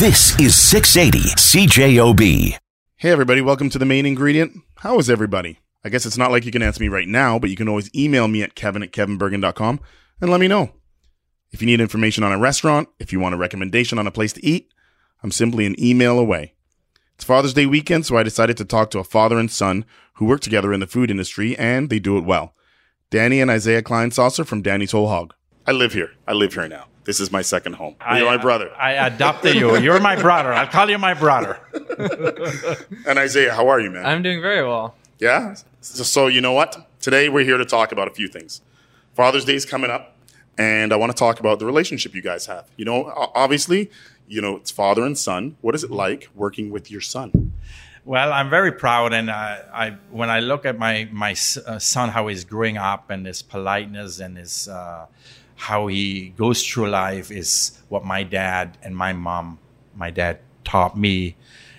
This is 680 CJOB. Hey, everybody, welcome to the main ingredient. How is everybody? I guess it's not like you can answer me right now, but you can always email me at kevin at kevinbergen.com and let me know. If you need information on a restaurant, if you want a recommendation on a place to eat, I'm simply an email away. It's Father's Day weekend, so I decided to talk to a father and son who work together in the food industry, and they do it well. Danny and Isaiah Kleinsasser from Danny's Whole Hog. I live here. I live here now. This is my second home. You're my brother. I adopted you. You're my brother. I'll call you my brother. and Isaiah, how are you, man? I'm doing very well. Yeah. So, so you know what? Today we're here to talk about a few things. Father's Day is coming up, and I want to talk about the relationship you guys have. You know, obviously, you know it's father and son. What is it like working with your son? Well, I'm very proud, and I, I when I look at my my uh, son, how he's growing up, and his politeness, and his uh, how he goes through life is what my dad and my mom, my dad taught me,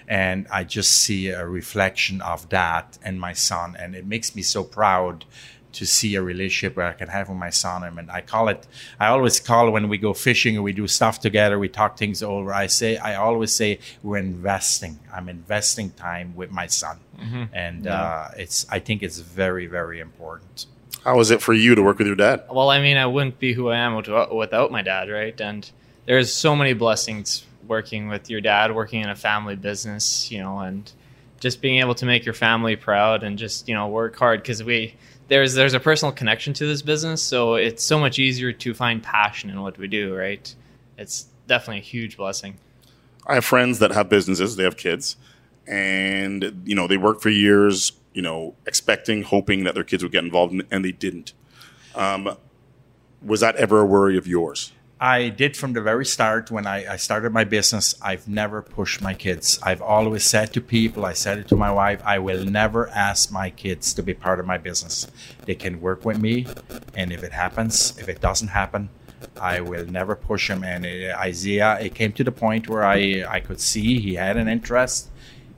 and I just see a reflection of that in my son, and it makes me so proud to see a relationship where I can have with my son. I mean, I call it, I always call when we go fishing or we do stuff together, we talk things over. I say, I always say, we're investing. I'm investing time with my son. And uh, it's, I think it's very, very important. How is it for you to work with your dad? Well, I mean, I wouldn't be who I am without, without my dad, right? And there's so many blessings working with your dad, working in a family business, you know, and just being able to make your family proud and just you know work hard because we there's there's a personal connection to this business, so it's so much easier to find passion in what we do, right? It's definitely a huge blessing. I have friends that have businesses, they have kids, and you know they work for years, you know, expecting, hoping that their kids would get involved, and, they didn't. Um, was that ever a worry of yours? I did from the very start when I, I started my business. I've never pushed my kids. I've always said to people, I said it to my wife, I will never ask my kids to be part of my business. They can work with me, and if it happens, if it doesn't happen, I will never push them. And uh, Isaiah, it came to the point where I, I could see he had an interest.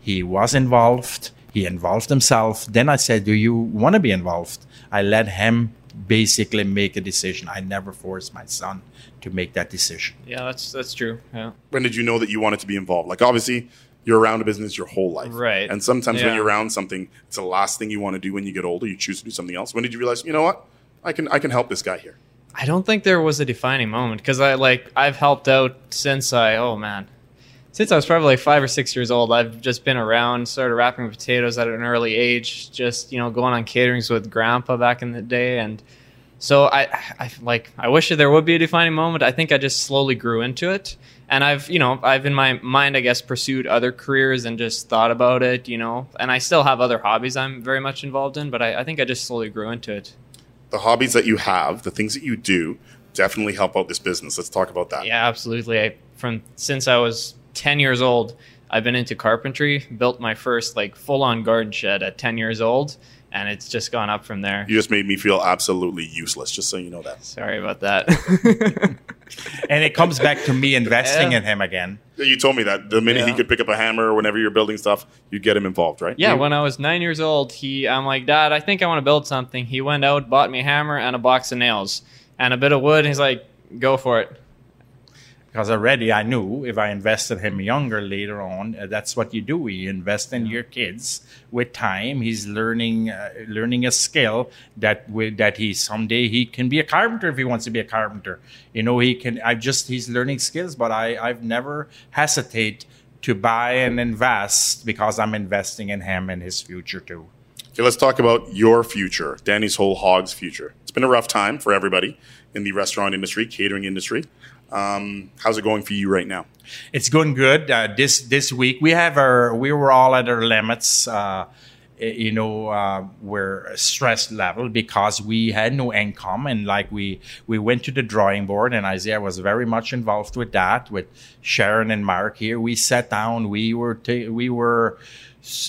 He was involved. He involved himself. Then I said, Do you want to be involved? I let him basically make a decision. I never forced my son to make that decision. Yeah, that's that's true. Yeah. When did you know that you wanted to be involved? Like, obviously, you're around a business your whole life, Right. And sometimes when you're around something, it's the last thing you want to do when you get older. You choose to do something else. When did you realize, you know what, I can I can help this guy here? I don't think there was a defining moment because I like I've helped out since I oh man since I was probably like five or six years old. I've just been around, started wrapping potatoes at an early age, just you know going on caterings with Grandpa back in the day, and so I I like I wish there would be a defining moment. I think I just slowly grew into it, and I've you know I've in my mind I guess pursued other careers and just thought about it, you know, and I still have other hobbies I'm very much involved in, but I, I think I just slowly grew into it. The hobbies that you have, the things that you do, definitely help out this business. Let's talk about that. Yeah, absolutely. I, from since I was 10 years old, I've been into carpentry, built my first like full-on garden shed at 10 years old, and it's just gone up from there. You just made me feel absolutely useless. Just so you know that. Sorry about that. And it comes back to me investing Yeah. in him again. You told me that the minute he could pick up a hammer or whenever you're building stuff, you get him involved, right? yeah, when I was 9 years old, he I'm like, "Dad, I think I want to build something." He went out, bought me a hammer and a box of nails and a bit of wood. And he's like, "Go for it." Because already I knew if I invested him younger later on, uh, that's what you do. You invest in your kids with time. He's learning uh, learning a skill that with, that he someday he can be a carpenter if he wants to be a carpenter. You know, he can. I just he's learning skills, but I I've never hesitate to buy and invest because I'm investing in him and his future too. Okay, let's talk about your future, Danny's Whole Hog's future. It's been a rough time for everybody in the restaurant industry, catering industry. Um, how's it going for you right now? It's going good. Uh, this this week we have our we were all at our limits. Uh, you know, uh, we're stress level because we had no income and like we we went to the drawing board and Isaiah was very much involved with that with Sharon and Mark here. We sat down. We were ta- we were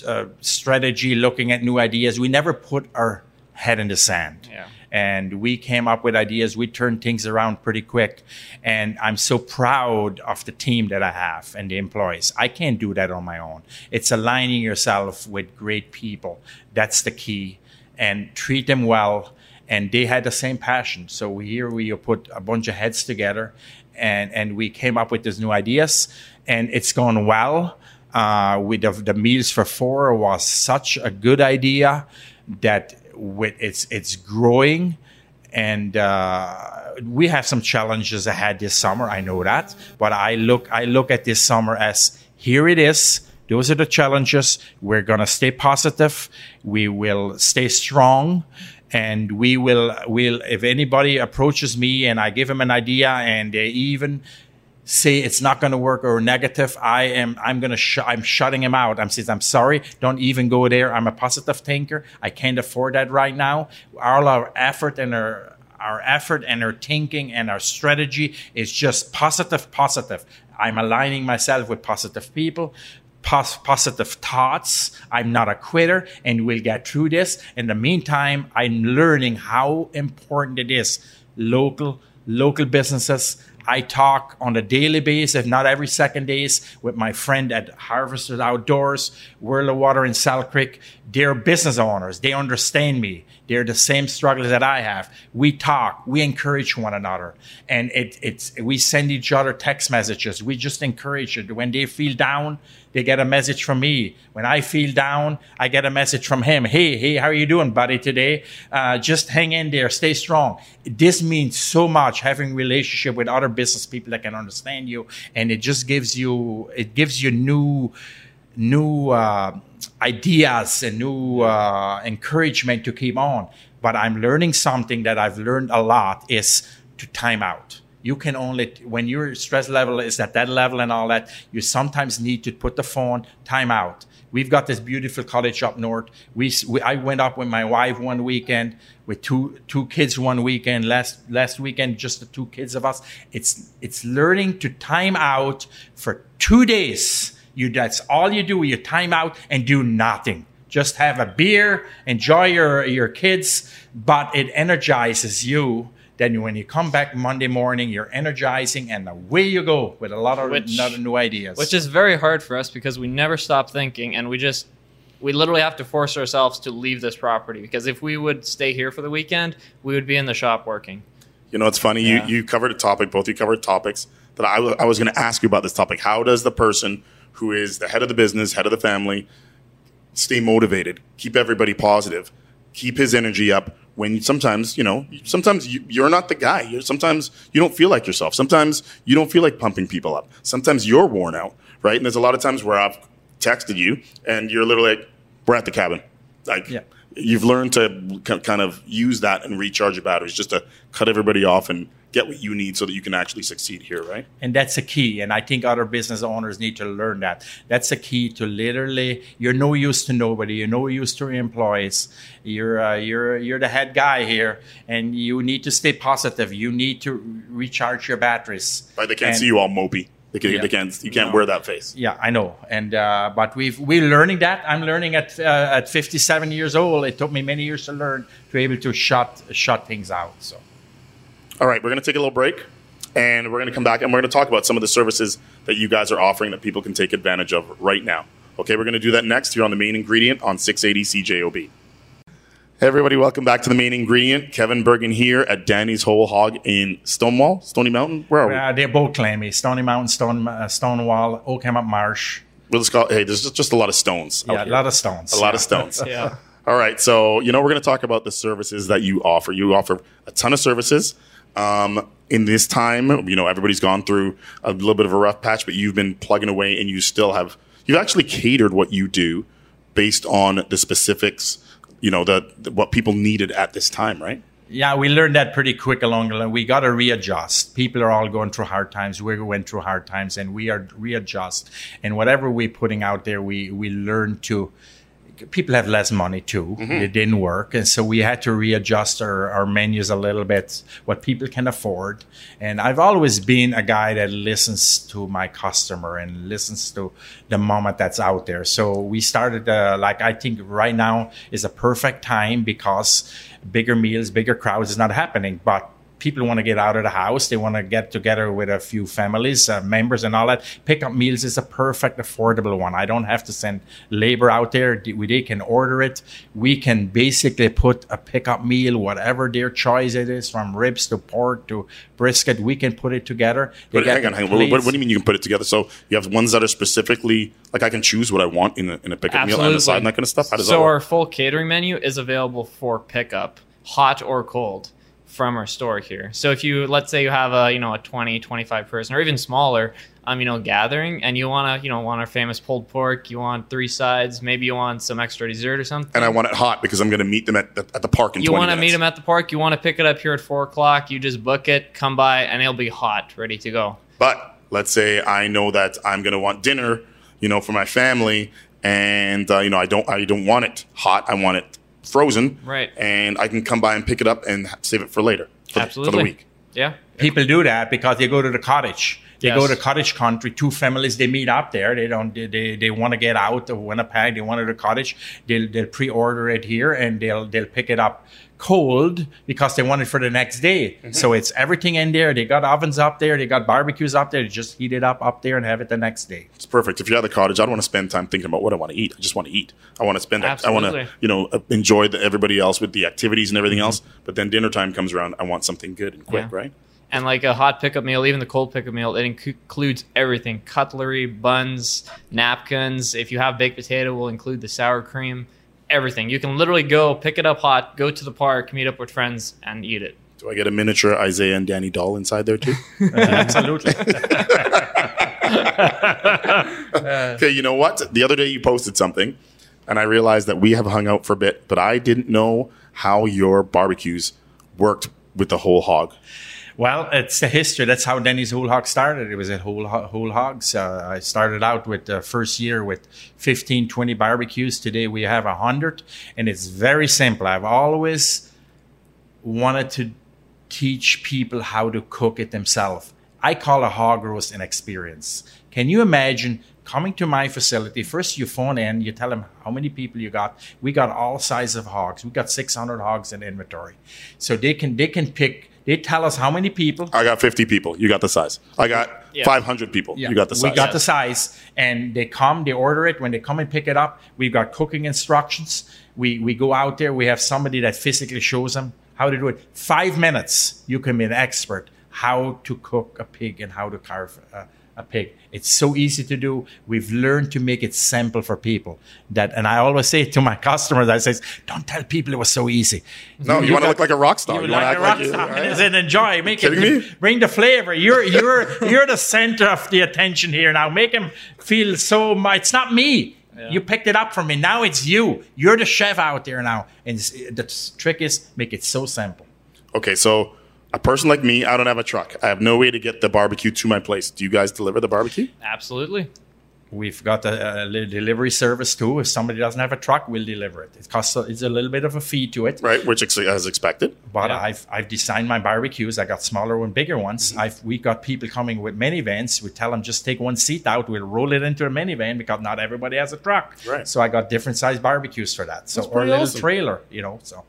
uh, strategy looking at new ideas. We never put our head in the sand Yeah. And we came up with ideas. We turned things around pretty quick. And I'm so proud of the team that I have and the employees. I can't do that on my own. It's aligning yourself with great people. That's the key. And treat them well. And they had the same passion. So here we put a bunch of heads together and and we came up with these new ideas, and it's gone well. Uh, with the, the meals for four was such a good idea that with it's it's growing and uh, we have some challenges ahead this summer. I know that, but I look I look at this summer as here it is. Those are the challenges. We're gonna stay positive. We will stay strong, and we will will if anybody approaches me and I give them an idea and they even say it's not going to work or negative, I am I'm going to sh- I'm shutting him out. I'm saying I'm sorry. Don't even go there. I'm a positive thinker. I can't afford that right now. All our effort and our our effort and our thinking and our strategy is just positive, positive. I'm aligning myself with positive people. Pos- positive thoughts. I'm not a quitter and we'll get through this. In the meantime, I'm learning how important it is local, local businesses, I talk on a daily basis, if not every second days, with my friend at Harvested Outdoors, World of Water in Creek. They're business owners. They understand me. They're the same struggles that I have. We talk. We encourage one another, and it, it's we send each other text messages. We just encourage it. When they feel down, they get a message from me. When I feel down, I get a message from him. Hey, hey, how are you doing, buddy? Today, uh, just hang in there, stay strong. This means so much having relationship with other business people that can understand you, and it just gives you it gives you new new uh, ideas and new uh, encouragement to keep on. But I'm learning something that I've learned a lot is to time out. You can only, when your stress level is at that level and all that, you sometimes need to put the phone time out. We've got this beautiful cottage up north. We, we, I went up with my wife one weekend with two two kids one weekend. Last last weekend, just the two kids of us. It's it's learning to time out for two days you that's all you do. You time out and do nothing. Just have a beer, enjoy your your kids, but it energizes you. Then when you come back Monday morning, you're energizing, and away you go with a lot of Which- another new ideas. which is very hard for us because we never stop thinking and we just we literally have to force ourselves to leave this property because if we would stay here for the weekend we would be in the shop working You know, it's funny. Yeah. You you covered a topic. Both you covered topics that I I was going to ask you about this topic. How does the person who is the head of the business, head of the family, stay motivated, keep everybody positive, keep his energy up? When sometimes you know, sometimes you, you're not the guy. You're, sometimes you don't feel like yourself. Sometimes you don't feel like pumping people up. Sometimes you're worn out, right? And there's a lot of times where I've texted you and you're literally like, "We're at the cabin." Like, Yeah. you've learned to kind of use that and recharge your batteries just to cut everybody off and get what you need so that you can actually succeed here, right? and that's a key and i think other business owners need to learn that that's a key to literally you're no use to nobody you're no use to your employees you're uh, you're you're the head guy here and you need to stay positive you need to recharge your batteries Like they can't And- see you all mopey. They, can, Yeah. they can't. You can't No. wear that face. yeah i know and uh, but we've we're learning that i'm learning at uh, at 57 years old it took me many years to learn to be able to shut shut things out so All right, we're going to take a little break, and we're going to come back and we're going to talk about some of the services that you guys are offering that people can take advantage of right now. Okay, we're going to do that next here on the main ingredient on 680 CJOB. Hey everybody, welcome back to the main ingredient. Kevin Bergen here at Danny's Whole Hog in Stonewall, Stony Mountain. Where are we? uh, they're both claiming stony mountain stone uh, stonewall oak hammock marsh We'll just call. Hey, there's just, just a lot of stones. out yeah a lot of stones a lot of stones. yeah All right, so you know we're going to talk about the services that you offer. You offer a ton of services. Um, in this time, you know everybody's gone through a little bit of a rough patch, but you've been plugging away, and you still have you've actually catered what you do based on the specifics. You know the, the what people needed at this time, right? Yeah, we learned that pretty quick along the line. We got to readjust. People are all going through hard times. We went through hard times, and we are readjust. And whatever we're putting out there, we we learn to. People have less money too. It didn't work, and so we had to readjust our, our menus a little bit, what people can afford. And I've always been a guy that listens to my customer and listens to the moment that's out there. So we started, uh, like I think right now is a perfect time because bigger meals, bigger crowds is not happening. But people want to get out of the house. They want to get together with a few families, uh, members, and all that. Pickup meals is a perfect, affordable one. I don't have to send labor out there. They they can order it. We can basically put a pickup meal, whatever their choice it is, from ribs to pork to brisket. We can put it together. They But hang on, hang on. What, what, do you mean you can put it together? So you have ones that are specifically like I can choose what I want in a, in a pickup meal and the side and that kind of stuff. How does so that our full catering menu is available for pickup, hot or cold, from our store here. So if you let's say you have a you know a 20, 25 person or even smaller um you know gathering and you want to you know want our famous pulled pork, you want three sides, maybe you want some extra dessert or something. And I want it hot because I'm going to meet them at the, at the park in you want to meet them at the park. You want to pick it up here at four o'clock. You just book it, come by, and it'll be hot, ready to go. But let's say I know that I'm going to want dinner, you know, for my family, and uh, you know I don't I don't want it hot. I want it frozen, Right. And I can come by and pick it up and save it for later, for, Absolutely. for the week. Yeah. people do that because they go to the cottage. They go to cottage country. Two families they meet up there. They don't. They they, they want to get out of Winnipeg. They want to the cottage. They'll they'll pre-order it here and they'll they'll pick it up cold because they want it for the next day. So it's everything in there. They got ovens up there. They got barbecues up there. They just heat it up up there and have it the next day. It's perfect. If you're at the cottage, I don't want to spend time thinking about what I want to eat. I just want to eat. I want to spend. Absolutely. I want to, you know, uh, enjoy the, everybody else with the activities and everything Mm-hmm. else. But then dinner time comes around. I want something good and quick, Yeah. right? And like a hot pickup meal, even the cold pickup meal, it inc- includes everything cutlery, buns, napkins. If you have baked potato, we'll include the sour cream, everything. You can literally go pick it up hot, go to the park, meet up with friends, and eat it. Do I get a miniature Isaiah and Danny doll inside there too? Absolutely. Okay, you know what? The other day you posted something, and I realized that we have hung out for a bit, but I didn't know how your barbecues worked with the whole hog. Well, it's the history. That's how Denny's Whole Hog started. It was at Whole, Whole Hogs. Uh, I started out with the first year with 15, 20 barbecues. Today we have 100, and it's very simple. I've always wanted to teach people how to cook it themselves. I call a hog roast an experience. Can you imagine coming to my facility? First, you phone in, you tell them how many people you got. We got all sizes of hogs. We got 600 hogs in inventory, so they can they can pick. They tell us how many people. I got 50 people. You got the size. I got Yeah. 500 people. You got the size. We got the size, and they come, they order it. When they come and pick it up, we've got cooking instructions. We we go out there. We have somebody that physically shows them how to do it. Five minutes, you can be an expert how to cook a pig and how to carve a, a pig. It's so easy to do. We've learned to make it simple for people. That, and I always say to my customers, I say, don't tell people it was so easy. no, you, want to look like a rock star. you, You, like want a to rock like star. you. and enjoy. Make it. Me? Bring the flavor. You're you're you're the center of the attention here now. Make him feel so. mu- It's not me. You picked it up from me. Now it's you. You're the chef out there now. And the trick is make it so simple. Okay, so a person like me, I don't have a truck. I have no way to get the barbecue to my place. Do you guys deliver the barbecue? Absolutely. We've got a, a delivery service too. If somebody doesn't have a truck, we'll deliver it. It costs a, it's a little bit of a fee to it. Right, which ex- as expected. But Yeah. I've I've designed my barbecues. I got smaller and bigger ones. Mm-hmm. I've we got people coming with minivans. We tell them just take one seat out. We'll roll it into a minivan because not everybody has a truck. Right. So I got different size barbecues for that. So That's or a little awesome. trailer, you know. So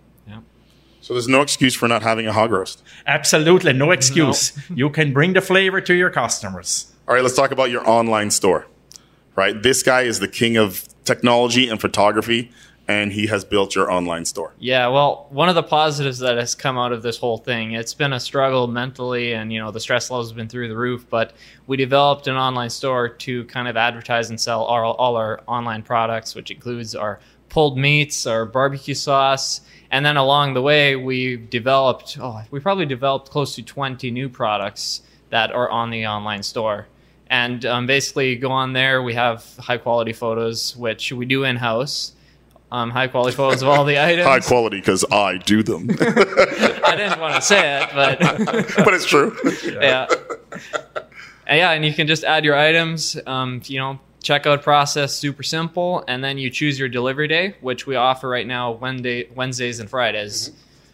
So there's no excuse for not having a hog roast. absolutely no excuse. You can bring the flavor to your customers. All right, let's talk about your online store. Right, this guy is the king of technology and photography, and he has built your online store. Yeah, well, one of the positives that has come out of this whole thing, it's been a struggle mentally and, you know, the stress levels have been through the roof, but we developed an online store to kind of advertise and sell our, all our online products, which includes our pulled meats, our barbecue sauce, and then along the way, we've developed, oh, we probably developed close to 20 new products that are on the online store. And um, basically, go on there. We have high quality photos, which we do in house. Um, high quality photos of all the items. High quality because I do them, I didn't want to say it, but but it's true. yeah. And yeah, and you can just add your items. Um, you know, checkout process super simple, and then you choose your delivery day, which we offer right now Wednesday, Wednesdays and Fridays,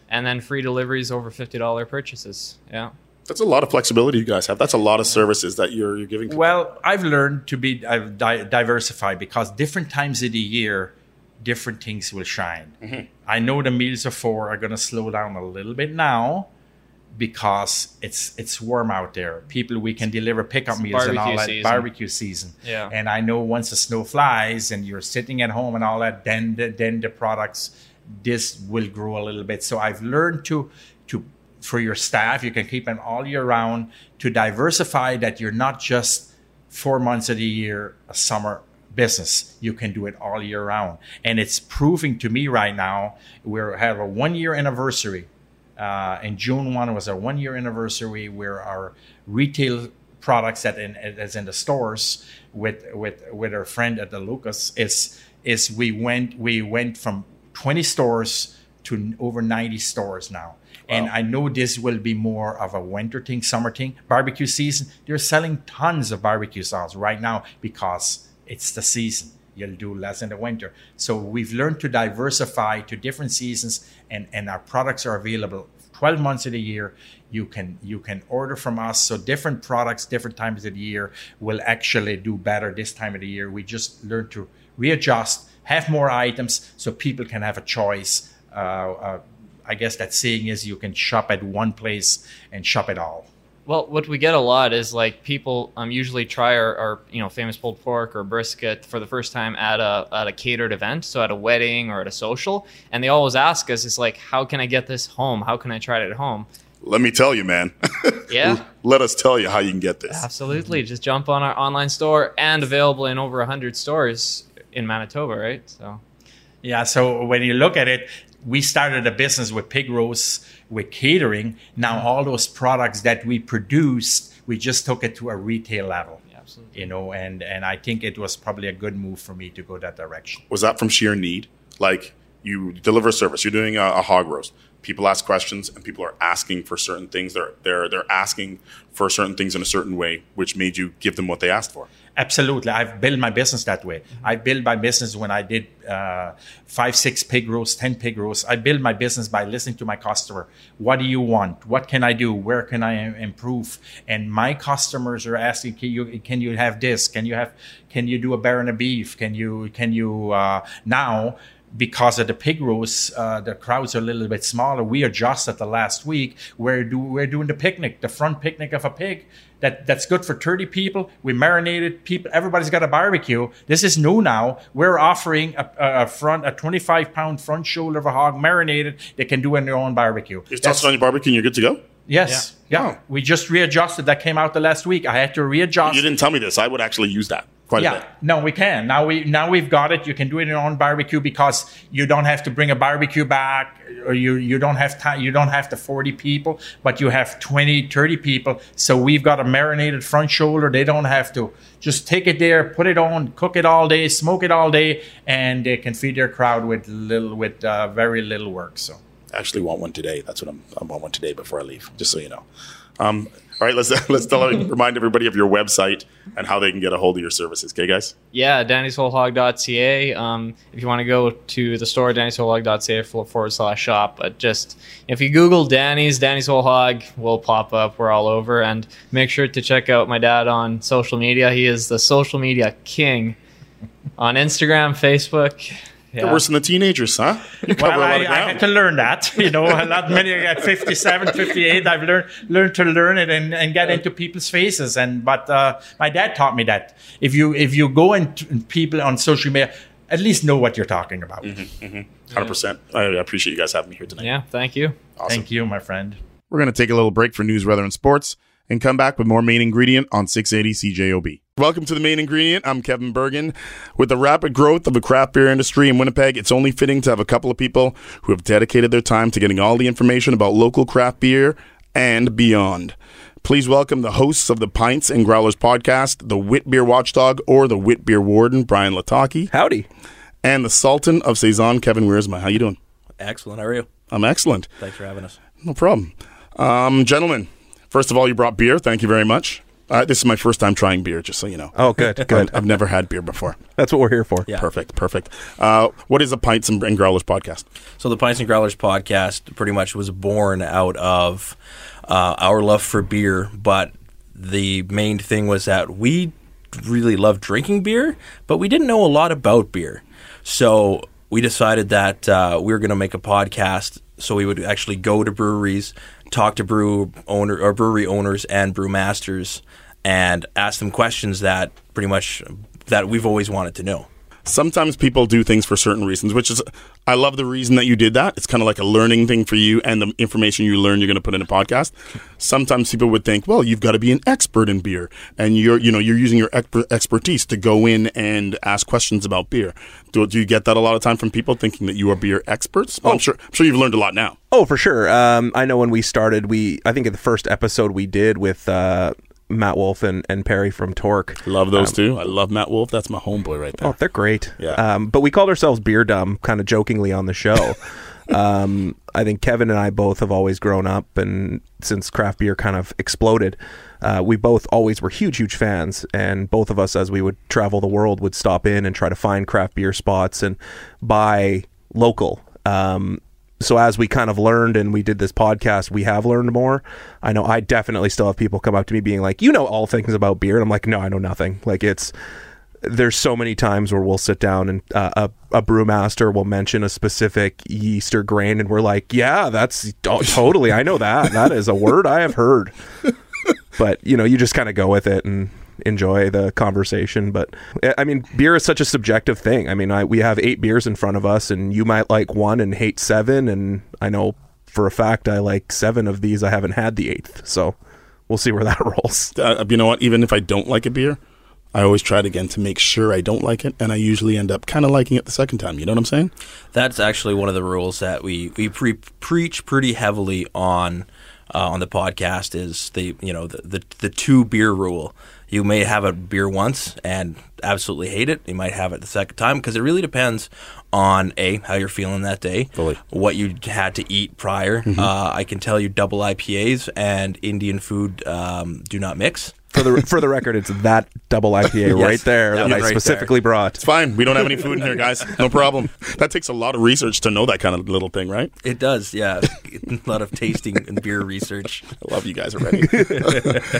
and then free deliveries over fifty dollar purchases. Yeah. That's a lot of flexibility you guys have. That's a lot of services that you're you're giving. To Well, I've learned to be uh, di- diversified because different times of the year, different things will shine. I know the meals of four are going to slow down a little bit now, because it's it's warm out there. People we can deliver pickup meals and all that season. barbecue season. Yeah. And I know once the snow flies and you're sitting at home and all that, then the, then the products this will grow a little bit. So I've learned to to for your staff, you can keep them all year round to diversify that you're not just four months of the year a summer business. You can do it all year round. And it's proving to me right now, we have a one year anniversary. Uh, and June 1 was our one year anniversary where our retail products that in, as in the stores with, with, with our friend at the Lucas is, is we went, we went from 20 stores to over 90 stores now. And I know this will be more of a winter thing, summer thing. Barbecue season, they're selling tons of barbecue sauce right now because it's the season. You'll do less in the winter. So we've learned to diversify to different seasons and, and our products are available 12 months of the year. You can you can order from us. So different products, different times of the year will actually do better this time of the year. We just learn to readjust, have more items so people can have a choice. Uh, uh, I guess that saying is you can shop at one place and shop it all. Well, what we get a lot is like people um, usually try our, our you know famous pulled pork or brisket for the first time at a at a catered event, so at a wedding or at a social, and they always ask us, "Is like, how can I get this home? How can I try it at home?" Let me tell you, man. Yeah. Let us tell you how you can get this. Absolutely, just jump on our online store and available in over hundred stores in Manitoba, right? So Yeah, so when you look at it, we started a business with pig roast, with catering. Now mm-hmm. all those products that we produced, we just took it to a retail level. yeah, absolutely. You know, and and I think it was probably a good move for me to go that direction. Was that from sheer need? Like you deliver a service, you're doing a, a hog roast. People ask questions, and people are asking for certain things. They're they're they're asking for certain things in a certain way, which made you give them what they asked for. Absolutely, I've built my business that way. I built my business when I did uh, five, six pig roasts, ten pig roasts. I built my business by listening to my customer. What do you want? What can I do? Where can I improve? And my customers are asking, can you can you have this? Can you have can you do a baron of beef? Can you can you uh, now? Because of the pig roast, uh, the crowds are a little bit smaller. We are just at the last week. We're do we're doing the picnic, the front picnic of a pig. That that's good for thirty people. We marinated people. Everybody's got a barbecue. This is new now. We're offering a, a a front a twenty five pound front shoulder of a hog marinated. They can do in their own barbecue. You That's- toss on your barbecue, and you're good to go. yes, yeah. Wow. We just readjusted. That came out the last week. I had to readjust. You didn't tell me this. I would actually use that quite a Yeah, bit. no, we can. Now we now we've got it. You can do it in your own barbecue because you don't have to bring a barbecue back, or you you don't have time. You don't have the forty people, but you have 20, 30 people. So we've got a marinated front shoulder. They don't have to just take it there, put it on, cook it all day, smoke it all day, and they can feed their crowd with little with uh, very little work. So. I actually want one today. That's what I'm. I want one today before I leave. Just so you know. Um, all right, let's let's tell remind everybody of your website and how they can get a hold of your services. Okay, guys. Yeah, dannyswholehog.ca. Um, if you want to go to the store, dannyswholehog.ca forward slash shop. But just if you Google Danny's, Danny's Whole Hog will pop up. We're all over. And make sure to check out my dad on social media. He is the social media king on Instagram, Facebook. You're worse than the teenagers, huh? You cover Well, a lot I, of I had to learn that. You know, a lot many at 57, 58, I've learned learned to learn it and, and get into people's faces. And but uh, my dad taught me that if you if you go into people on social media, at least know what you're talking about. Mm-hmm, mm-hmm. Hundred percent. I appreciate you guys having me here tonight. Yeah, thank you. Awesome. Thank you, my friend. We're going to take a little break for news, weather, and sports and come back with more main ingredient on 680 CJOB. Welcome to the main ingredient. I'm Kevin Bergen. With the rapid growth of the craft beer industry in Winnipeg, it's only fitting to have a couple of people who have dedicated their time to getting all the information about local craft beer and beyond. Please welcome the hosts of the Pints and Growlers podcast, the Wit Beer Watchdog or the Wit Beer Warden, Brian Lataki, Howdy. and the Sultan of Saison, Kevin Wiersma. How you doing? Excellent. How are you? I'm excellent. Thanks for having us. No problem. Um, gentlemen, first of all, you brought beer. Thank you very much. Uh, this is my first time trying beer, just so you know. Oh, good, good. I've never had beer before. That's what we're here for. Yeah. Perfect, perfect. Uh, what is the Pints and, and Growlers podcast? So the Pints and Growlers podcast pretty much was born out of uh, our love for beer, but the main thing was that we really loved drinking beer, but we didn't know a lot about beer. So we decided that uh, we were going to make a podcast so we would actually go to breweries, talk to brew owner or brewery owners and brewmasters and ask them questions that pretty much that we've always wanted to know. Sometimes people do things for certain reasons, which is I love the reason that you did that. It's kind of like a learning thing for you and the information you learn you're going to put in a podcast. Sometimes people would think, well, you've got to be an expert in beer and you're you know you're using your exper- expertise to go in and ask questions about beer. Do, do you get that a lot of time from people thinking that you are beer experts? Well, I'm sure I'm sure you've learned a lot now. Oh, for sure. Um, I know when we started, we I think in the first episode we did with uh, Matt Wolf and, and Perry from Torque. Love those two. I love Matt Wolf. That's my homeboy right there. Oh, they're great. Yeah. Um, but we called ourselves Beer Dumb, kind of jokingly on the show. um, I think Kevin and I both have always grown up, and since craft beer kind of exploded, uh, we both always were huge, huge fans. And both of us, as we would travel the world, would stop in and try to find craft beer spots and buy local. Um, so as we kind of learned and we did this podcast, we have learned more. I know I definitely still have people come up to me being like, "You know all things about beer," and I'm like, "No, I know nothing." Like it's there's so many times where we'll sit down and uh, a, a brewmaster will mention a specific yeast or grain, and we're like, "Yeah, that's oh, totally. I know that. That is a word I have heard." but you know, you just kind of go with it and enjoy the conversation. But I mean, beer is such a subjective thing. I mean, I, we have eight beers in front of us, and you might like one and hate seven, and I know for a fact I like seven of these. I haven't had the eighth, so we'll see where that rolls. uh, you know what? Even if I don't like a beer, I always try it again to make sure I don't like it, and I usually end up kind of liking it the second time. You know what I'm saying? That's actually one of the rules that we we pre- preach pretty heavily on uh, on the podcast is the you know the, the the two beer rule. You may have a beer once and absolutely hate it. You might have it the second time because it really depends on a how you're feeling that day, Fully. what you had to eat prior. Uh, I can tell you, double IPAs and Indian food um, do not mix. For the for the record, it's that double IPA right there that that I right specifically brought. It's fine. We don't have any food in here, guys. No problem. That takes a lot of research to know that kind of little thing, right? It does, yeah. a lot of tasting and beer research. I love you guys already.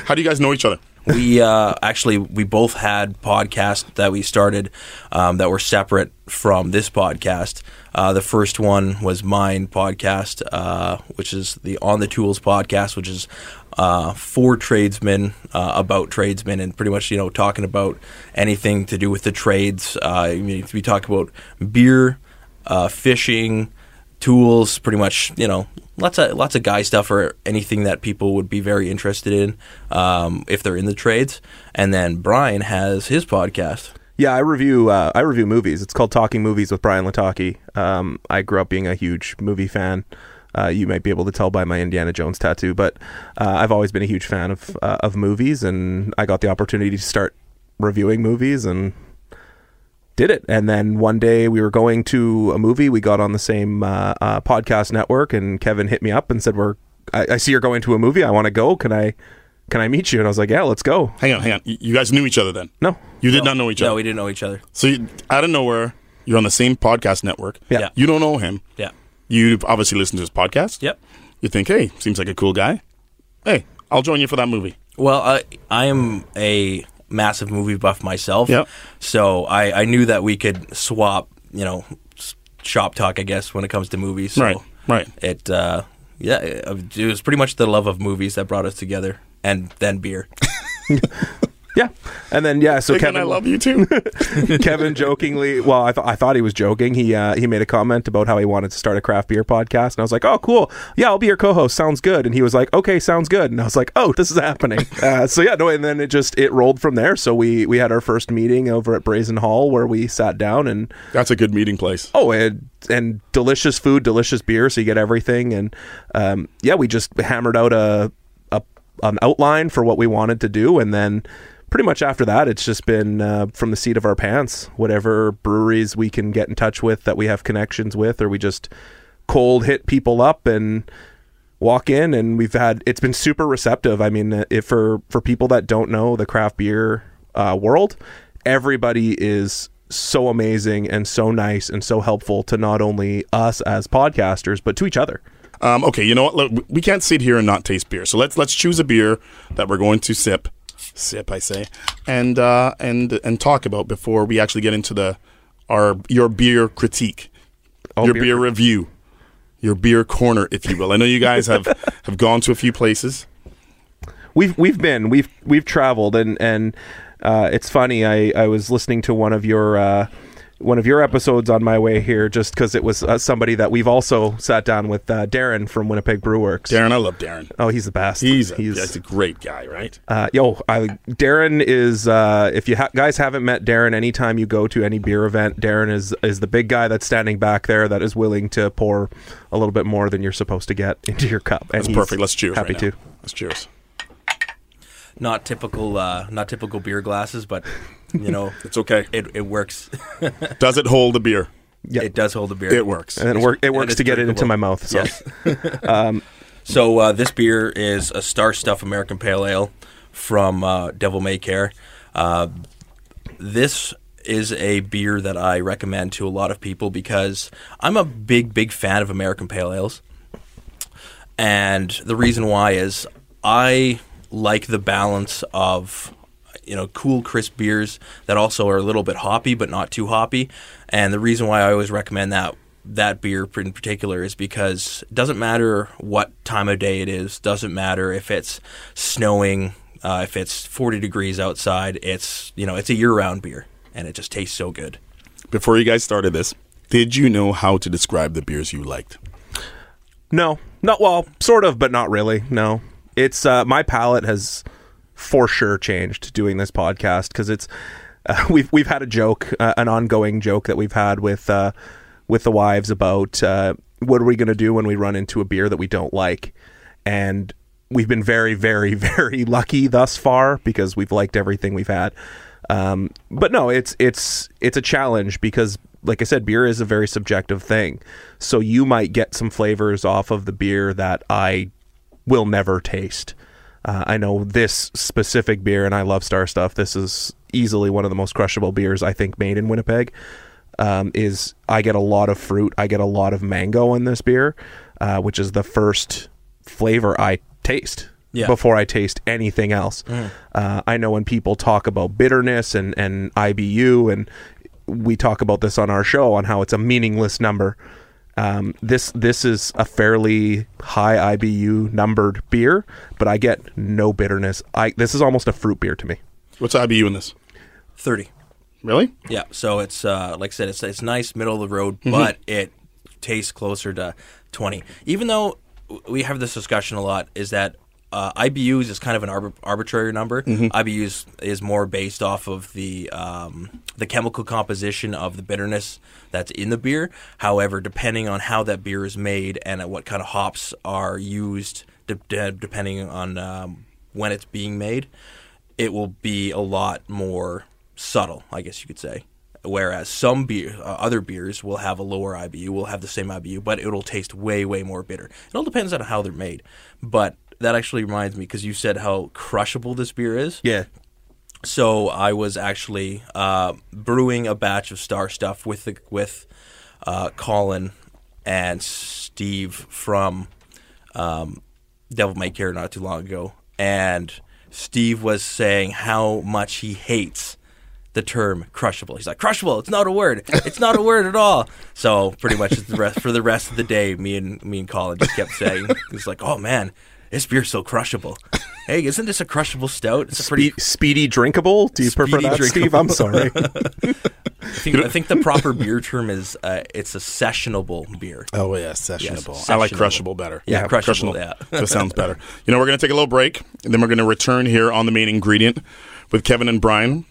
How do you guys know each other? we uh, actually we both had podcasts that we started um, that were separate from this podcast. Uh, the first one was mine podcast, uh, which is the On the Tools podcast, which is uh, for tradesmen uh, about tradesmen and pretty much you know talking about anything to do with the trades. Uh, I mean, we talk about beer, uh, fishing tools, pretty much, you know, lots of lots of guy stuff or anything that people would be very interested in um, if they're in the trades. And then Brian has his podcast. Yeah, I review uh, I review movies. It's called Talking Movies with Brian Lataki. Um, I grew up being a huge movie fan. Uh, you might be able to tell by my Indiana Jones tattoo, but uh, I've always been a huge fan of uh, of movies, and I got the opportunity to start reviewing movies and did it. And then one day we were going to a movie. We got on the same uh, uh, podcast network, and Kevin hit me up and said, "We're I, I see you're going to a movie. I want to go. Can I can I meet you?" And I was like, "Yeah, let's go." Hang on, hang on. You you guys knew each other then? No, You did not know each other? No, we didn't know each other. So you, out of nowhere, you're on the same podcast network. Yeah. Yeah. You don't know him. Yeah. You've obviously listened to his podcast. Yep. You think, hey, seems like a cool guy. Hey, I'll join you for that movie. Well, I I am a massive movie buff myself. Yep. So I, I knew that we could swap, you know, shop talk, I guess, when it comes to movies. So Right, right. It, uh, yeah, it, it was pretty much the love of movies that brought us together, and then beer. yeah, and then yeah, so Again, Kevin I love you too. Kevin jokingly, well, I, th- I thought he was joking. He uh, he made a comment about how he wanted to start a craft beer podcast, and I was like, "Oh, cool, yeah, I'll be your co-host. Sounds good." And he was like, "Okay, sounds good." And I was like, "Oh, this is happening." uh, so yeah, no, and then it just it rolled from there. So we we had our first meeting over at Brazen Hall where we sat down and That's a good meeting place. oh, and and delicious food, delicious beer, so you get everything. And um, yeah, we just hammered out a, a an outline for what we wanted to do, and then pretty much after that, it's just been uh, from the seat of our pants. Whatever breweries we can get in touch with that we have connections with, or we just cold hit people up and walk in and we've had it's been super receptive i mean if for for people that don't know the craft beer uh, world everybody is so amazing and so nice and so helpful to not only us as podcasters but to each other Um, okay, you know what? We can't sit here and not taste beer. So let's let's choose a beer that we're going to sip, sip, I say, and uh, and and talk about before we actually get into the our your beer critique, Oh, your beer beer, review. your beer corner, if you will. I know you guys have have gone to a few places. We've we've been we've we've traveled and and uh, it's funny. I I was listening to one of your. Uh, one of your episodes on my way here, just because it was uh, somebody that we've also sat down with, uh, Darren from Winnipeg Brew Werks. Darren, I love Darren. Oh, he's the best. He's a, he's a great guy, right? Uh, yo, I, Darren is. Uh, if you ha- guys haven't met Darren, anytime you go to any beer event, Darren is is the big guy that's standing back there that is willing to pour a little bit more than you're supposed to get into your cup. And That's perfect. Let's cheers. Happy right now. to. Let's cheers. Not typical, uh, not typical beer glasses, but you know, It's okay. it, it works. Does it hold the beer? Yeah. It does hold the beer. It works. And it, work, it works it's to get it into my mouth. So. Yes. so uh, this beer is a Star Stuff American Pale Ale from uh, Devil May Care. Uh, this is a beer that I recommend to a lot of people because I'm a big, big fan of American Pale Ales. And the reason why is I like the balance of you know cool crisp beers that also are a little bit hoppy but not too hoppy. And the reason why I always recommend that that beer in particular is because it doesn't matter what time of day it is, doesn't matter if it's snowing, uh, if it's 40 degrees outside, it's you know it's a year-round beer and it just tastes so good. Before you guys started this, did you know how to describe the beers you liked? No, not well, sort of, but not really. No, it's uh, my palate has for sure changed doing this podcast because it's uh, we've we've had a joke, uh, an ongoing joke that we've had with uh, with the wives about uh, what are we going to do when we run into a beer that we don't like, and we've been very, very, very lucky thus far because we've liked everything we've had. Um, but no, it's it's it's a challenge because, like I said, beer is a very subjective thing. So you might get some flavors off of the beer that I will never taste. Uh, I know this specific beer, and I love Star Stuff. This is easily one of the most crushable beers I think made in Winnipeg. Um, is I get a lot of fruit. I get a lot of mango in this beer, uh, which is the first flavor I taste Yeah. before I taste anything else. Uh, I know when people talk about bitterness and, and IBU, and we talk about this on our show on how it's a meaningless number. Um, this this is a fairly high IBU numbered beer, but I get no bitterness. I this is almost a fruit beer to me. What's IBU in this? 30. Really? Yeah, so it's uh, like I said, it's it's nice, middle of the road, Mm-hmm. but it tastes closer to twenty. Even though we have this discussion a lot, is that uh, IBUs is kind of an arbit- arbitrary number. Mm-hmm. IBUs is more based off of the um, the chemical composition of the bitterness that's in the beer. However, depending on how that beer is made and at what kind of hops are used, de- de- depending on um, when it's being made, it will be a lot more subtle, I guess you could say. Whereas some beer, uh, other beers will have a lower IBU, will have the same IBU, but it'll taste way, way more bitter. It all depends on how they're made. But that actually reminds me because you said how crushable this beer is. Yeah. So I was actually uh, brewing a batch of Star Stuff with the, with uh, Colin and Steve from um, Devil May Care not too long ago, and Steve was saying how much he hates the term crushable. He's like, crushable. It's not a word. It's not a word at all. So pretty much the rest, for the rest of the day, me and me and Colin just kept saying, he's like, oh man, this beer's so crushable. Hey, isn't this a crushable stout? It's a pretty. Spe- speedy drinkable. Do you prefer Speedy that, Steve? I'm sorry. I think, I think the proper beer term is uh, it's a sessionable beer. Oh yeah, sessionable. Yes, I like crushable better. Yeah, crushable, yeah. that sounds better. You know, we're gonna take a little break, and then we're gonna return here on the main ingredient with Kevin and Brian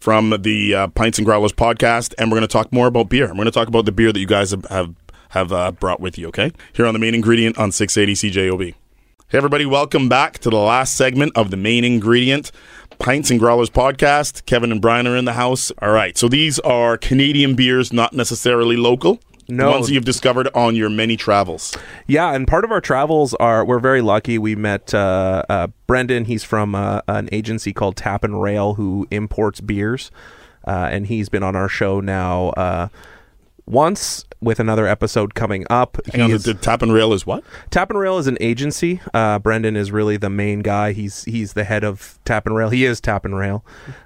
from the uh, Pints and Growlers podcast, and we're gonna talk more about beer. We're gonna talk about the beer that you guys have have, have uh, brought with you. Okay, here on the main ingredient on 680 CJOB. Hey everybody, welcome back to the last segment of the main ingredient. Pints and Growlers podcast. Kevin and Brian are in the house. All right, so these are Canadian beers, not necessarily local. No. ones that you've discovered on your many travels. Yeah, and part of our travels are we're very lucky. We met uh, uh, Brendan. He's from uh, an agency called Tap and Rail who imports beers, uh, and he's been on our show now uh, once with another episode coming up. Hang on, the, the tap and rail is what? Tap and Rail is an agency. Uh, Brendan is really the main guy. He's he's the head of Tap and Rail. He is Tap and Rail.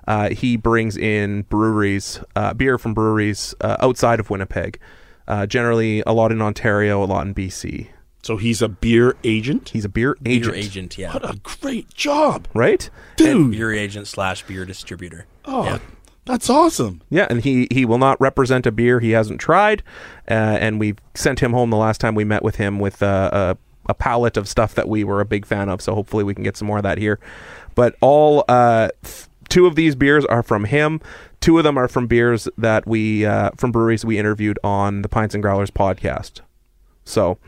Uh, he brings in breweries, uh, beer from breweries uh, outside of Winnipeg. Uh, generally, a lot in Ontario, a lot in BC. So he's a beer agent. He's a beer Beer agent, agent, yeah. What a great job, right? And dude! beer agent slash beer distributor. oh, yeah. That's awesome. Yeah, and he he will not represent a beer he hasn't tried, uh, and we sent him home the last time we met with him with uh, a a pallet of stuff that we were a big fan of. So hopefully we can get some more of that here. But all uh, two of these beers are from him. Two of them are from beers that we uh, from breweries we interviewed on the Pints and Growlers podcast. So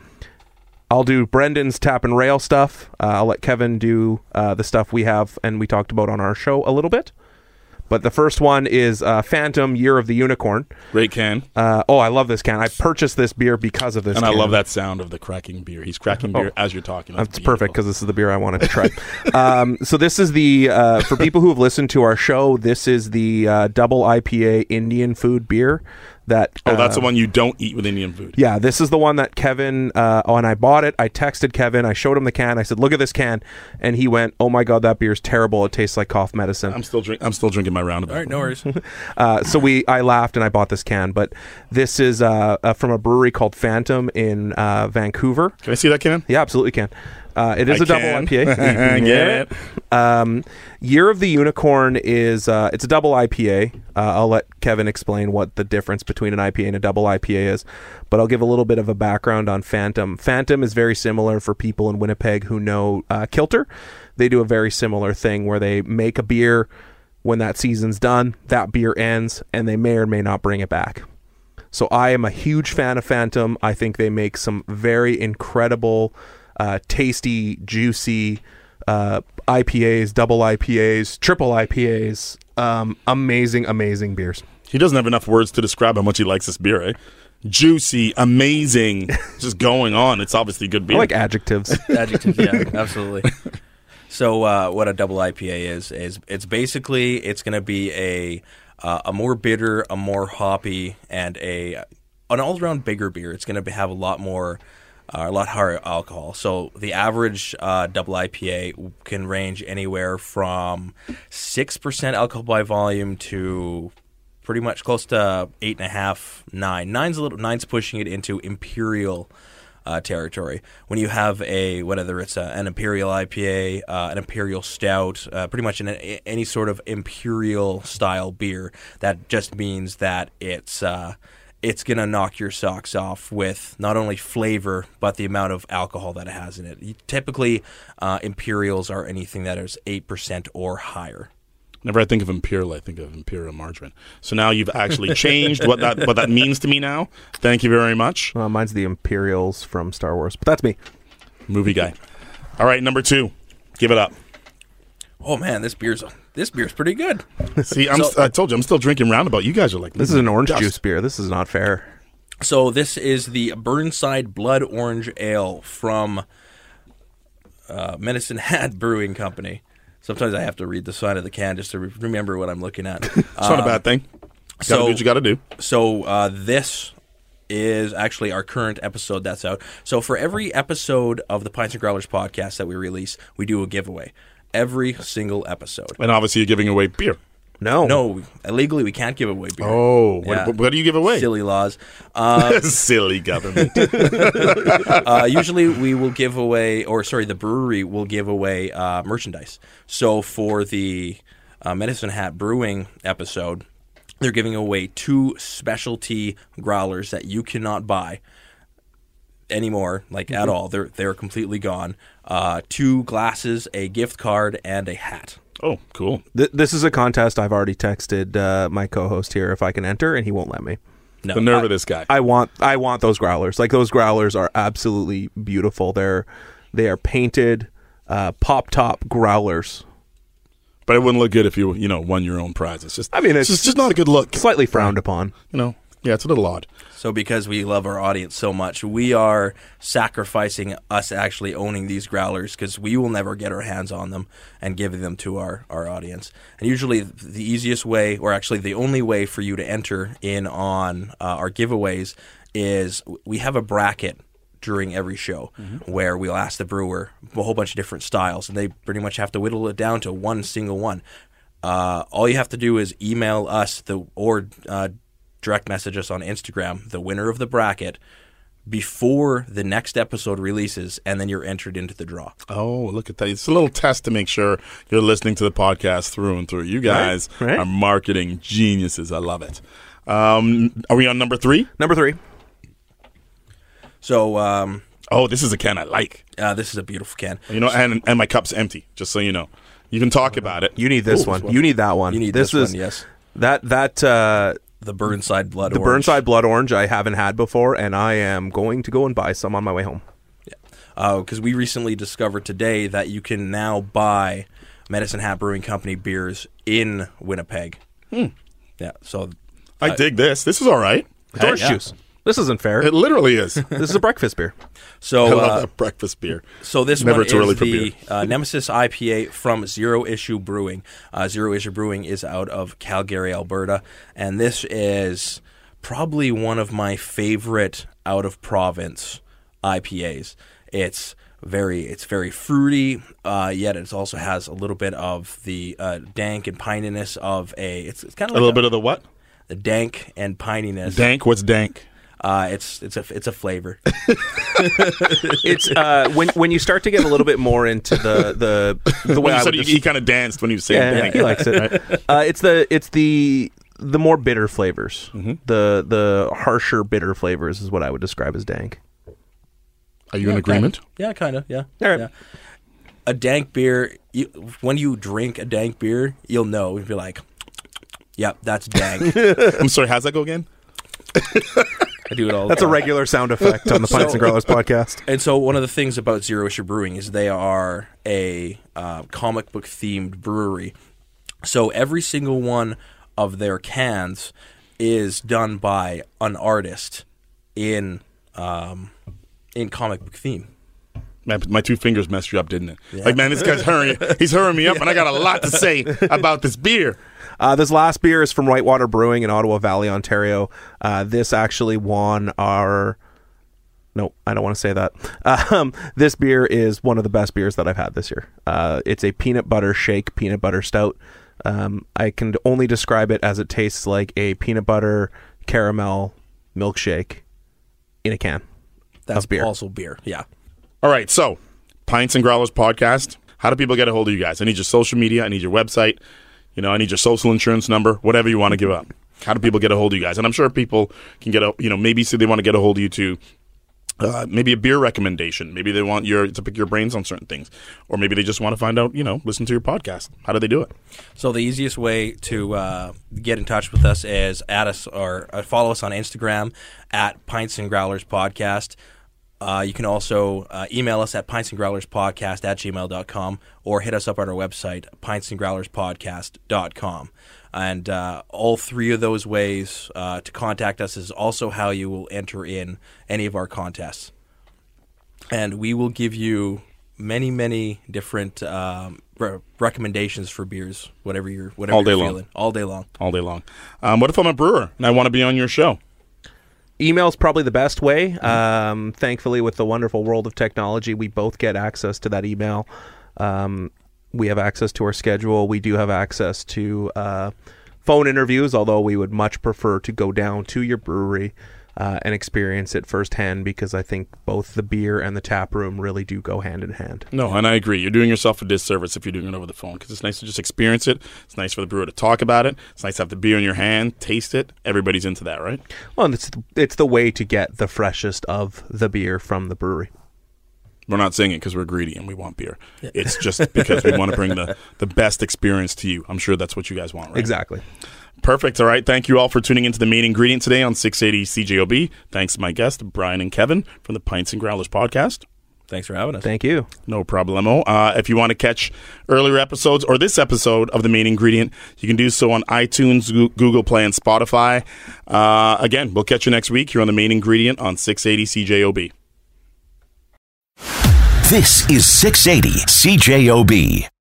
I'll do Brendan's tap and rail stuff. Uh, I'll let Kevin do uh, the stuff we have and we talked about on our show a little bit. But the first one is uh, Phantom Year of the Unicorn. Great can, Uh, oh, I love this can. I purchased this beer because of this. and I love that sound of the cracking beer. He's cracking beer as you're talking. That's perfect because this is the beer I wanted to try. um, so this is the uh, for people who have listened to our show. This is the uh, double IPA Indian food beer that. Oh, that's uh, the one you don't eat with Indian food. Yeah, this is the one that Kevin. Uh, when I bought it, I texted Kevin. I showed him the can. I said, "Look at this can," and he went, "Oh my god, that beer's terrible. It tastes like cough medicine." I'm still drink. I'm still drinking my roundabout. All right, no worries. Uh, so we, I laughed and I bought this can. But this is uh, uh, from a brewery called Phantom in uh, Vancouver. Can I see that can? Yeah, absolutely can. Uh, it is I a double can. IPA. I get it. Um, Year of the Unicorn is uh, it's a double IPA. Uh, I'll let Kevin explain what the difference between an IPA and a double IPA is, but I'll give a little bit of a background on Phantom. Phantom is very similar for people in Winnipeg who know uh, Kilter. They do a very similar thing where they make a beer. When that season's done, that beer ends, and they may or may not bring it back. So I am a huge fan of Phantom. I think they make some very incredible, uh, tasty, juicy uh, IPAs, double IPAs, triple IPAs. Um, amazing, amazing beers. He doesn't have enough words to describe how much he likes this beer. Eh? Juicy, amazing, just going on. It's obviously good I beer. like adjectives. adjectives, yeah, absolutely. So, uh, what a double IPA is is it's basically it's going to be a uh, a more bitter, a more hoppy, and a an all around bigger beer. It's going to have a lot more. Uh, a lot higher alcohol. So the average uh, double IPA can range anywhere from six percent alcohol by volume to pretty much close to eight and a half, nine. Nine's a little. Nine's pushing it into imperial uh, territory. When you have a whether it's a, an imperial IPA, uh, an imperial stout, uh, pretty much an, any sort of imperial style beer, that just means that it's it's gonna knock your socks off with not only flavor but the amount of alcohol that it has in it. You- typically, uh, imperials are anything that is eight percent or higher. Whenever I think of imperial, I think of imperial margarine. So now you've actually changed what that what that means to me. Now, thank you very much, Uh, mine's the Imperials from Star Wars, but that's me. movie guy. All right, number two, give it up. Oh man, this beer's this beer's pretty good. See, I'm, So- I told you, I'm still drinking roundabout. You guys are like This is an orange dust. juice beer. This is not fair. So this is the Burnside Blood Orange Ale from uh, Medicine Hat Brewing Company. Sometimes I have to read the side of the can just to re- remember what I'm looking at. It's not a bad thing. Gotta so- do what you got to do. So uh, this is actually our current episode that's out. So for every episode of the Pints and Growlers podcast that we release, we do a giveaway. Every single episode. And obviously, you're giving away beer. No, No, illegally we can't give away beer. Oh, what, Yeah. what, do you give away? Silly laws. Uh, Silly government. uh, usually we will give away, or sorry, the brewery will give away uh, merchandise. So for the uh, Medicine Hat Brewing episode, they're giving away two specialty growlers that you cannot buy anymore, like at all. They're they're completely gone. Uh, two glasses, a gift card, and a hat. oh, cool. Th- this is a contest. I've already texted uh, my co-host here if I can enter, and he won't let me. No, The nerve of this guy. I want I want those growlers. Like those growlers are absolutely beautiful. They're they are painted uh, pop top growlers. but it wouldn't look good if you, you know, won your own prize. It's just, I mean, it's, it's- just, just not a good look. Slightly frowned upon. You know, yeah, it's a little odd. So, because we love our audience so much, we are sacrificing us actually owning these growlers because we will never get our hands on them and giving them to our, our audience. And usually, the easiest way, or actually the only way for you to enter in on uh, our giveaways, is we have a bracket during every show where we'll ask the brewer a whole bunch of different styles, and they pretty much have to whittle it down to one single one. Uh, all you have to do is email us the or uh, direct message us on Instagram, the winner of the bracket, before the next episode releases, and then you're entered into the draw. Oh, look at that. It's a little test to make sure you're listening to the podcast through and through. You guys right. are marketing geniuses. I love it. Um, are we on number three? Number three. So um, Oh, this is a can I like. uh, this is a beautiful can. You know, and and my cup's empty, just so you know. You can talk about it. You need this Ooh, one. one. You need that one. You need this, this is one, yes. That that uh, The Burnside Blood the Orange. Burnside Blood Orange I haven't had before, and I am going to go and buy some on my way home. Yeah, uh, because we recently discovered today that you can now buy Medicine Hat Brewing Company beers in Winnipeg. Hmm. Yeah, so I dig this. This is all right. It's orange yeah. juice. This isn't fair. It literally is. this is a breakfast beer. so I love uh, that breakfast beer. So this Never one too early is for the beer. uh, Nemesis IPA from Zero Issue Brewing. Uh, Zero Issue Brewing is out of Calgary, Alberta, and this is probably one of my favorite out of province IPAs. It's very it's very fruity, uh, yet it also has a little bit of the uh, dank and pininess of a. It's, it's kind of A little bit of the what? the dank and pininess. Dank. What's dank? Uh, it's it's a it's a flavor. It's uh, when when you start to get a little bit more into the the the way I would he, des- he kind of danced when he was saying yeah, dank. he likes it. Uh, it's the it's the the more bitter flavors. Mm-hmm. The the harsher bitter flavors is what I would describe as dank. Are you in agreement? Yeah, kind of. Yeah. All right. yeah. A dank beer. You, when you drink a dank beer, you'll know. You'll be like, "Yep, that's dank." I'm sorry. How's that go again? I do it all. the That's a regular sound effect on the Pints and Growlers podcast. And so, one of the things about Zero Issue Brewing is they are a uh, comic book themed brewery. So every single one of their cans is done by an artist in um, in comic book theme. My, my two fingers messed you up, didn't it? Like, man, this guy's hurrying. He's hurrying me up, and I got a lot to say about this beer. Uh, this last beer is from Whitewater Brewing in Ottawa Valley, Ontario. Uh, this actually won our. No, I don't want to say that. Um, this beer is one of the best beers that I've had this year. Uh, it's a peanut butter shake peanut butter stout. Um, I can only describe it as it tastes like a peanut butter caramel milkshake in a can. That's Of beer. also beer. Yeah. All right, so Pints and Growlers podcast. How do people get a hold of you guys? I need your social media. I need your website. You know, I need your social insurance number. Whatever you want to give up. How do people get a hold of you guys? And I'm sure people can get a. You know, maybe say they want to get a hold of you to. Uh, maybe a beer recommendation. Maybe they want your to pick your brains on certain things, or maybe they just want to find out. You know, listen to your podcast. How do they do it? So the easiest way to uh, get in touch with us is add us or uh, follow us on Instagram at Pints and Growlers Podcast. Uh, you can also uh, email us at pintsandgrowlerspodcast at gmail.com or hit us up on our website, pintsandgrowlerspodcast.com. And uh, all three of those ways uh, to contact us is also how you will enter in any of our contests. And we will give you many, many different um, re- recommendations for beers, whatever you're, whatever All day you're long. feeling, all day long. all day long. Um, what if I'm a brewer and I want to be on your show? Email's probably the best way. Um, thankfully, with the wonderful world of technology, we both get access to that email. Um, we have access to our schedule. We do have access to uh, phone interviews, although we would much prefer to go down to your brewery uh, and experience it firsthand because I think both the beer and the tap room really do go hand in hand. No, and I agree. You're doing yourself a disservice if you're doing it over the phone because it's nice to just experience it. It's nice for the brewer to talk about it. It's nice to have the beer in your hand, taste it. Everybody's into that, right? Well, it's it's the way to get the freshest of the beer from the brewery. We're not saying it because we're greedy and we want beer. It's just because we want to bring the, the best experience to you. I'm sure that's what you guys want, right? Exactly. Perfect. All right. Thank you all for tuning into the main ingredient today on 680 CJOB. Thanks to my guests, Brian and Kevin from the Pints and Growlers podcast. Thanks for having us. Thank you. No problemo. Uh, if you want to catch earlier episodes or this episode of The Main Ingredient, you can do so on iTunes, Google Play, and Spotify. Uh, again, we'll catch you next week here on The Main Ingredient on 680 CJOB. This is 680 CJOB.